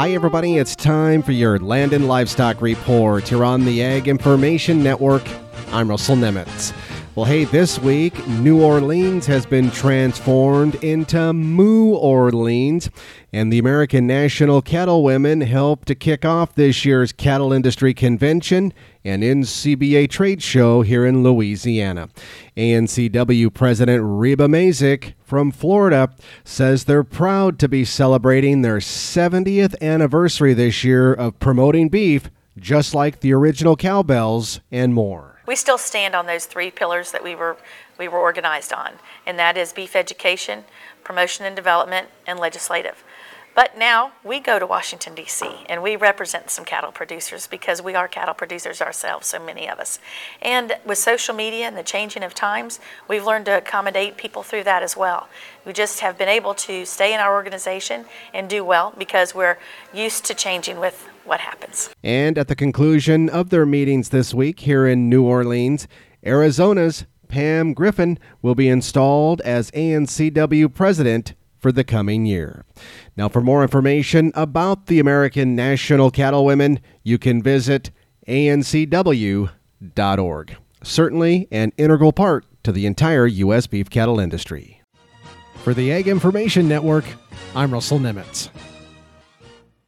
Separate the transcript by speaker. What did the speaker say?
Speaker 1: Hi, everybody. It's time for your Land and Livestock Report. You're on the Ag Information Network. I'm Russell Nemitz. Well, hey, this week, New Orleans has been transformed into Moo Orleans, and the American National Cattle Women helped to kick off this year's Cattle Industry Convention and NCBA trade show here in Louisiana. ANCW President Reba Mazik from Florida says they're proud to be celebrating their 70th anniversary this year of promoting beef, just like the original CowBelles and more
Speaker 2: we still stand on those three pillars that we were we were organized on, and that is beef education, promotion and development, and legislative. But now we go to Washington, D.C., and we represent some cattle producers because we are cattle producers ourselves, so many of us. And with social media and the changing of times, we've learned to accommodate people through that as well. We just have been able to stay in our organization and do well because we're used to changing with what happens.
Speaker 1: And at the conclusion of their meetings this week here in New Orleans, Arizona's Pam Griffin will be installed as ANCW president for the coming year. Now, for more information about the American National Cattlewomen, you can visit ancw.org. Certainly an integral part to the entire U.S. beef cattle industry. For the Ag Information Network, I'm Russell Nemitz.